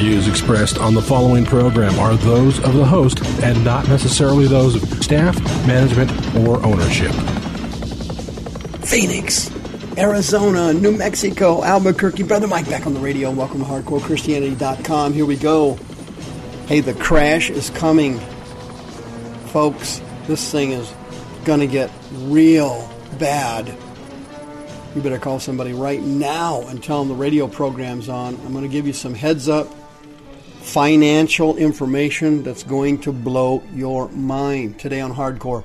views expressed on the following program are those of the host and not necessarily those of staff, management, or ownership. Phoenix, Arizona, New Mexico, Albuquerque. Brother Mike back on the radio. Welcome to HardcoreChristianity.com. Here we go. Hey, the crash is coming. Folks, this thing is going to get real bad. You better call somebody right now and tell them the radio program's on. I'm going to give you some heads up financial information that's going to blow your mind today on Hardcore.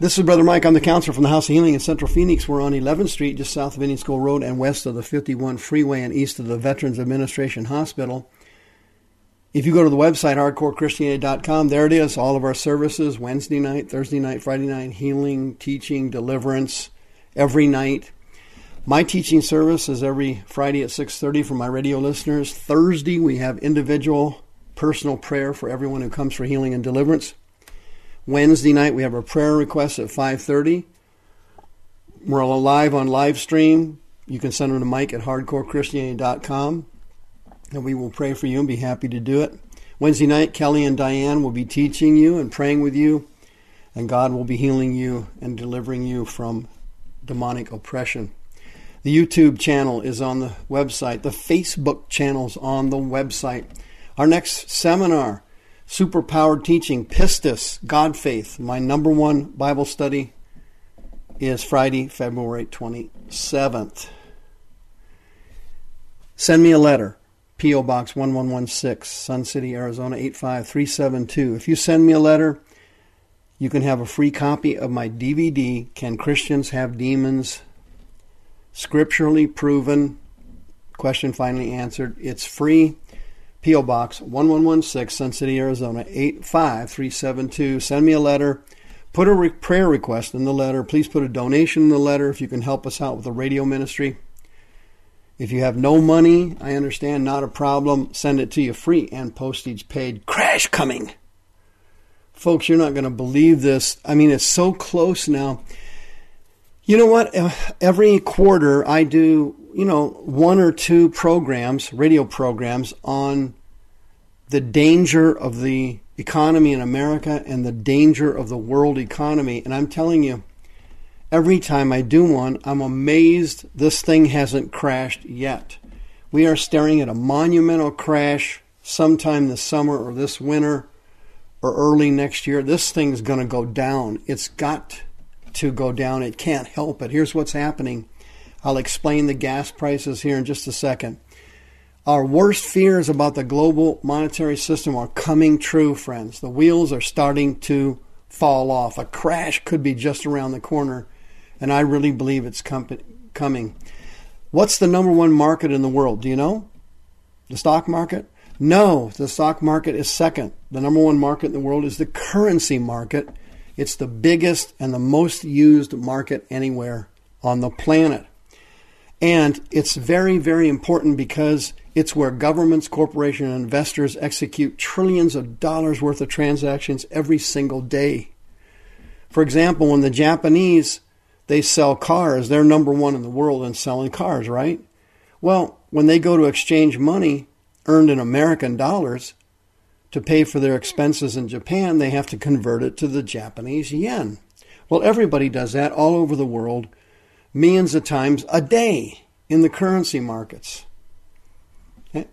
This is Brother Mike. I'm the counselor from the House of Healing in Central Phoenix. We're on 11th Street, just south of Indian School Road and west of the 51 freeway and east of the Veterans Administration Hospital. If you go to the website, hardcorechristianity.com, there it is. All of our services Wednesday night, Thursday night, Friday night, healing, teaching, deliverance, every night. My teaching service is every Friday at 6:30 for my radio listeners. Thursday we have individual personal prayer for everyone who comes for healing and deliverance. Wednesday night we have a prayer request at 5:30. We're live on live stream. You can send them to Mike at hardcorechristianity.com and we will pray for you and be happy to do it. Wednesday night Kelly and Diane will be teaching you and praying with you and God will be healing you and delivering you from demonic oppression. The YouTube channel is on the website. The Facebook channel's on the website. Our next seminar, Superpowered Teaching, Pistis, God Faith, my number one Bible study, is Friday, February 27th. Send me a letter. P.O. Box 1116, Sun City, Arizona 85372. If you send me a letter, you can have a free copy of my DVD, Can Christians Have Demons? Scripturally proven. Question finally answered. It's free. P.O. Box 1116, Sun City, Arizona 85372. Send me a letter. Put a re- prayer request in the letter. Please put a donation in the letter if you can help us out with the radio ministry. If you have no money, I understand, not a problem. Send it to you free and postage paid. Crash coming. Folks, you're not going to believe this. I mean, it's so close now. You know what? Uh, every quarter I do, you know, one or two programs, radio programs on the danger of the economy in America and the danger of the world economy. And I'm telling you, every time I do one, I'm amazed this thing hasn't crashed yet. We are staring at a monumental crash sometime this summer or this winter or early next year. This thing's going to go down. It's got to go down. It can't help it. Here's what's happening. I'll explain the gas prices here in just a second. Our worst fears about the global monetary system are coming true, friends. The wheels are starting to fall off. A crash could be just around the corner, and I really believe it's coming. What's the number one market in the world? Do you know? The stock market? No, the stock market is second. The number one market in the world is the currency market. It's the biggest and the most used market anywhere on the planet. And it's very, very important because it's where governments, corporations, and investors execute trillions of dollars worth of transactions every single day. For example, when the Japanese they sell cars, they're number one in the world in selling cars, right? Well, when they go to exchange money earned in American dollars, to pay for their expenses in Japan, they have to convert it to the Japanese yen. Well, everybody does that all over the world, millions of times a day in the currency markets.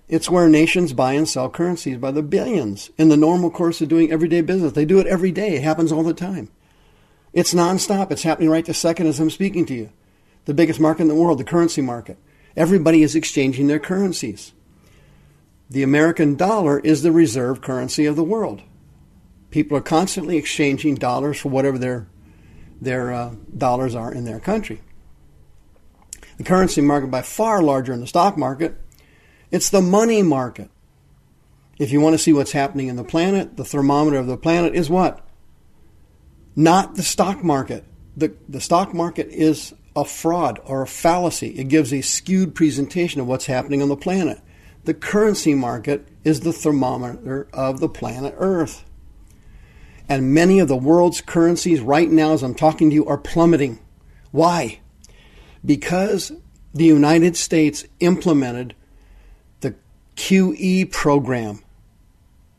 It's where nations buy and sell currencies by the billions in the normal course of doing everyday business. They do it every day, it happens all the time. It's nonstop. It's happening right this second as I'm speaking to you. The biggest market in the world, the currency market. Everybody is exchanging their currencies. The American dollar is the reserve currency of the world. People are constantly exchanging dollars for whatever their their uh, dollars are in their country. the currency market by far larger than the stock market. It's the money market. If you want to see what's happening in the planet, the thermometer of the planet is what? Not the stock market. The, the stock market is a fraud or a fallacy. It gives a skewed presentation of what's happening on the planet. The currency market is the thermometer of the planet Earth. And many of the world's currencies right now, as I'm talking to you, are plummeting. Why? Because the United States implemented the QE program.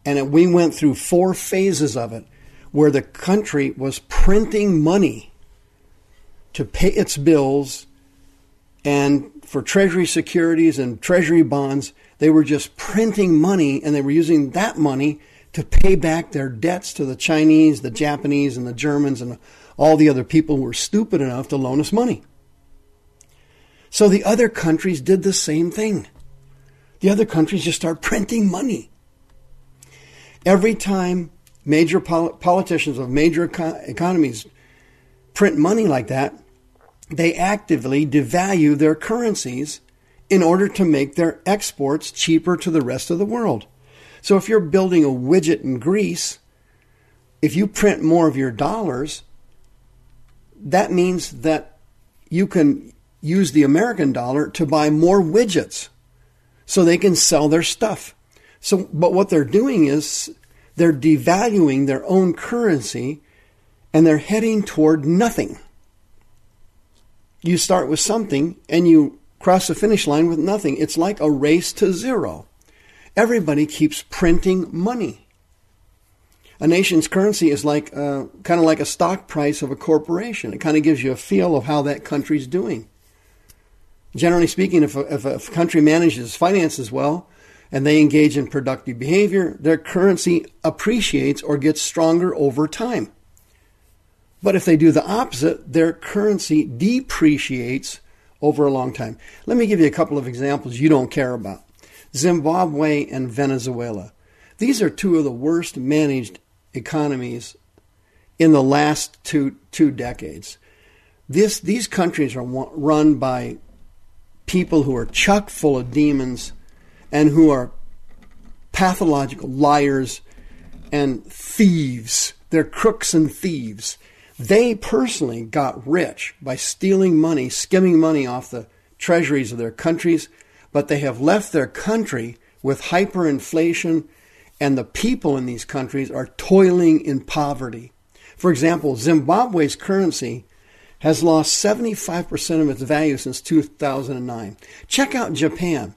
And we went through four phases of it where the country was printing money to pay its bills and for treasury securities and treasury bonds they were just printing money and they were using that money to pay back their debts to the Chinese, the Japanese, and the Germans, and all the other people who were stupid enough to loan us money. So the other countries did the same thing. The other countries just start printing money. Every time major pol- politicians of major eco- economies print money like that, they actively devalue their currencies in order to make their exports cheaper to the rest of the world. So if you're building a widget in Greece, if you print more of your dollars, that means that you can use the American dollar to buy more widgets so they can sell their stuff. So but what they're doing is they're devaluing their own currency and they're heading toward nothing. You start with something and you cross the finish line with nothing. It's like a race to zero. Everybody keeps printing money. A nation's currency is like uh, kind of like a stock price of a corporation. It kind of gives you a feel of how that country's doing. Generally speaking, if a, if a country manages finances well and they engage in productive behavior, their currency appreciates or gets stronger over time. But if they do the opposite, their currency depreciates over a long time. Let me give you a couple of examples you don't care about Zimbabwe and Venezuela. These are two of the worst managed economies in the last two, two decades. This, these countries are run by people who are chock full of demons and who are pathological liars and thieves. They're crooks and thieves. They personally got rich by stealing money, skimming money off the treasuries of their countries, but they have left their country with hyperinflation, and the people in these countries are toiling in poverty. For example, Zimbabwe's currency has lost 75% of its value since 2009. Check out Japan.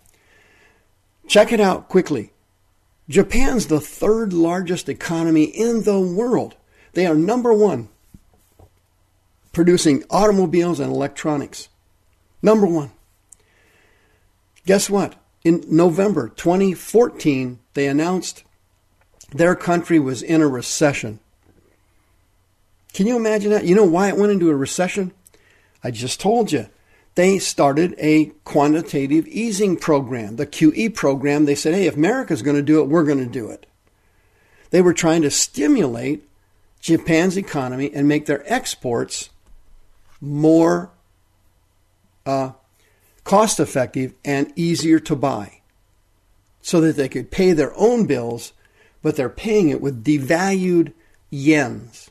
Check it out quickly. Japan's the third largest economy in the world. They are number one producing automobiles and electronics. Number one. Guess what? In November 2014, they announced their country was in a recession. Can you imagine that? You know why it went into a recession? I just told you. They started a quantitative easing program, the QE program. They said, hey, if America's going to do it, we're going to do it. They were trying to stimulate Japan's economy and make their exports more uh, cost effective and easier to buy so that they could pay their own bills, but they're paying it with devalued yens.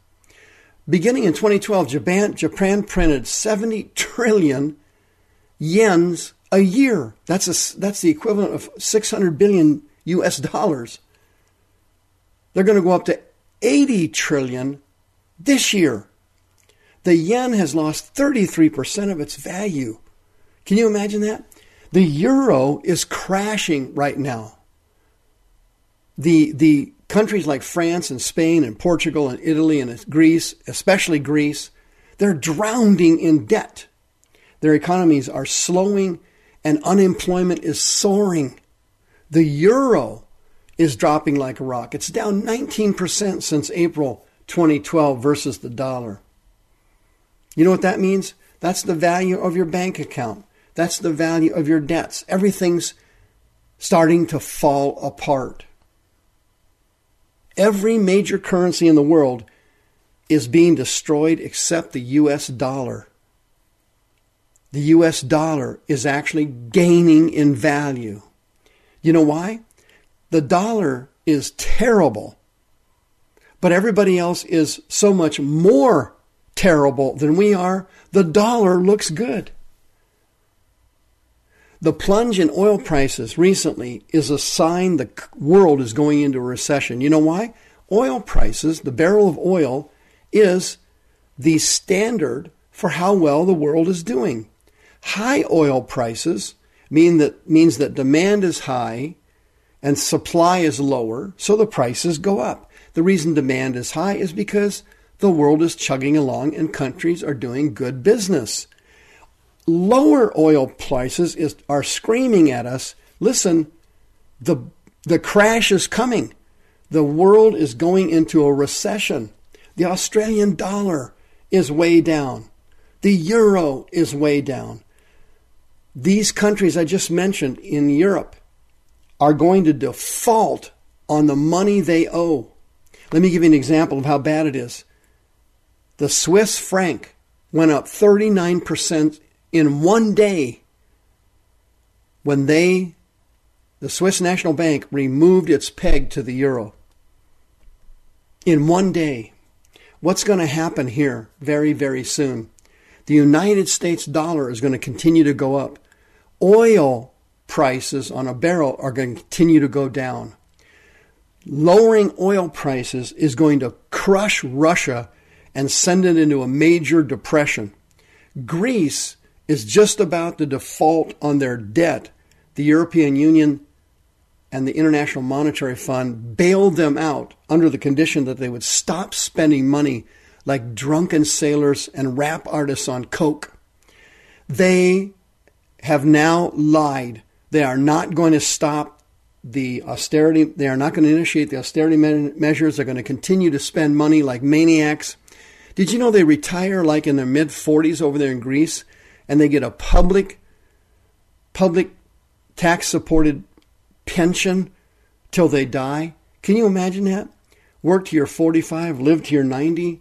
Beginning in 2012, Japan, Japan printed 70 trillion yens a year. That's, a, that's the equivalent of 600 billion US dollars. They're going to go up to 80 trillion this year. The yen has lost 33% of its value. Can you imagine that? The euro is crashing right now. The, the countries like France and Spain and Portugal and Italy and Greece, especially Greece, they're drowning in debt. Their economies are slowing and unemployment is soaring. The euro is dropping like a rock. It's down 19% since April 2012 versus the dollar. You know what that means? That's the value of your bank account. That's the value of your debts. Everything's starting to fall apart. Every major currency in the world is being destroyed except the US dollar. the US dollar is actually gaining in value. You know why? The dollar is terrible, but everybody else is so much more terrible than we are. The dollar looks good. The plunge in oil prices recently is a sign the world is going into a recession. You know why? Oil prices, the barrel of oil, is the standard for how well the world is doing. High oil prices mean that means that demand is high and supply is lower, so the prices go up. The reason demand is high is because the world is chugging along and countries are doing good business lower oil prices is, are screaming at us listen, the, the crash is coming. The world is going into a recession. The Australian dollar is way down. The euro is way down. These countries I just mentioned in Europe are going to default on the money they owe. Let me give you an example of how bad it is. The Swiss franc went up 39% in one day when they, the Swiss National Bank, removed its peg to the euro. In one day. What's going to happen here very, very soon? The United States dollar is going to continue to go up. Oil prices on a barrel are going to continue to go down. Lowering oil prices is going to crush Russia and send it into a major depression. Greece is just about to default on their debt, the European Union and the International Monetary Fund bailed them out under the condition that they would stop spending money like drunken sailors and rap artists on coke. They have now lied. They are not going to stop the austerity. They are not going to initiate the austerity measures. They're going to continue to spend money like maniacs. Did you know they retire like in their mid 40s over there in Greece? and they get a public public tax supported pension till they die. Can you imagine that? Work to your 45, live to your 90,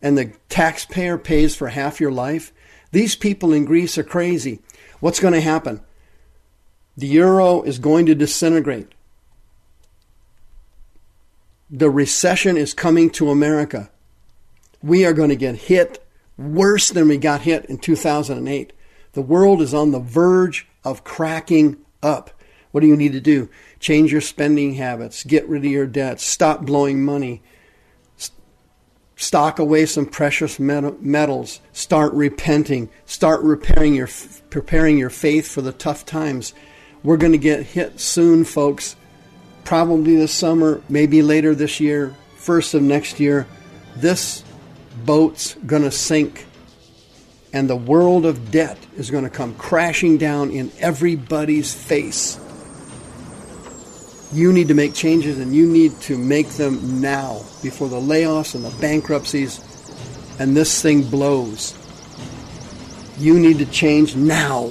and the taxpayer pays for half your life. These people in Greece are crazy. What's going to happen? The euro is going to disintegrate. The recession is coming to America. We are going to get hit worse than we got hit in 2008. The world is on the verge of cracking up. What do you need to do? Change your spending habits, get rid of your debts, stop blowing money, stock away some precious metals, start repenting, start repairing your, preparing your faith for the tough times. We're going to get hit soon, folks. Probably this summer, maybe later this year, first of next year. This boat's going to sink and the world of debt is going to come crashing down in everybody's face. You need to make changes and you need to make them now before the layoffs and the bankruptcies and this thing blows. You need to change now.